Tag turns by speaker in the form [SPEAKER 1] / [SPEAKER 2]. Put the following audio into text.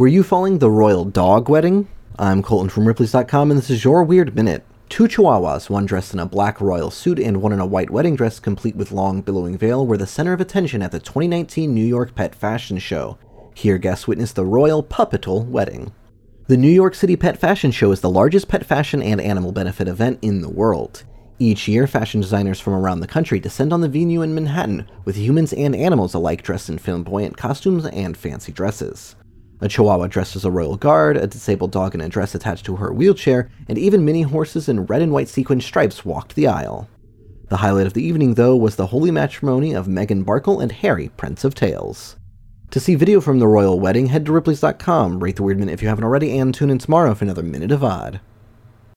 [SPEAKER 1] Were you following the royal dog wedding? I'm Colton from Ripley's.com, and this is your Weird Minute. Two chihuahuas, one dressed in a black royal suit and one in a white wedding dress complete with long billowing veil, were the center of attention at the 2019 New York Pet Fashion Show. Here, guests witnessed the royal puppetal wedding. The New York City Pet Fashion Show is the largest pet fashion and animal benefit event in the world. Each year, fashion designers from around the country descend on the venue in Manhattan, with humans and animals alike dressed in flamboyant costumes and fancy dresses. A chihuahua dressed as a royal guard, a disabled dog in a dress attached to her wheelchair, and even mini horses in red and white sequin stripes walked the aisle. The highlight of the evening, though, was the holy matrimony of Meghan Markle and Harry, Prince of Tails. To see video from the royal wedding, head to Ripley's.com, rate the Weird Minute if you haven't already, and tune in tomorrow for another Minute of Odd.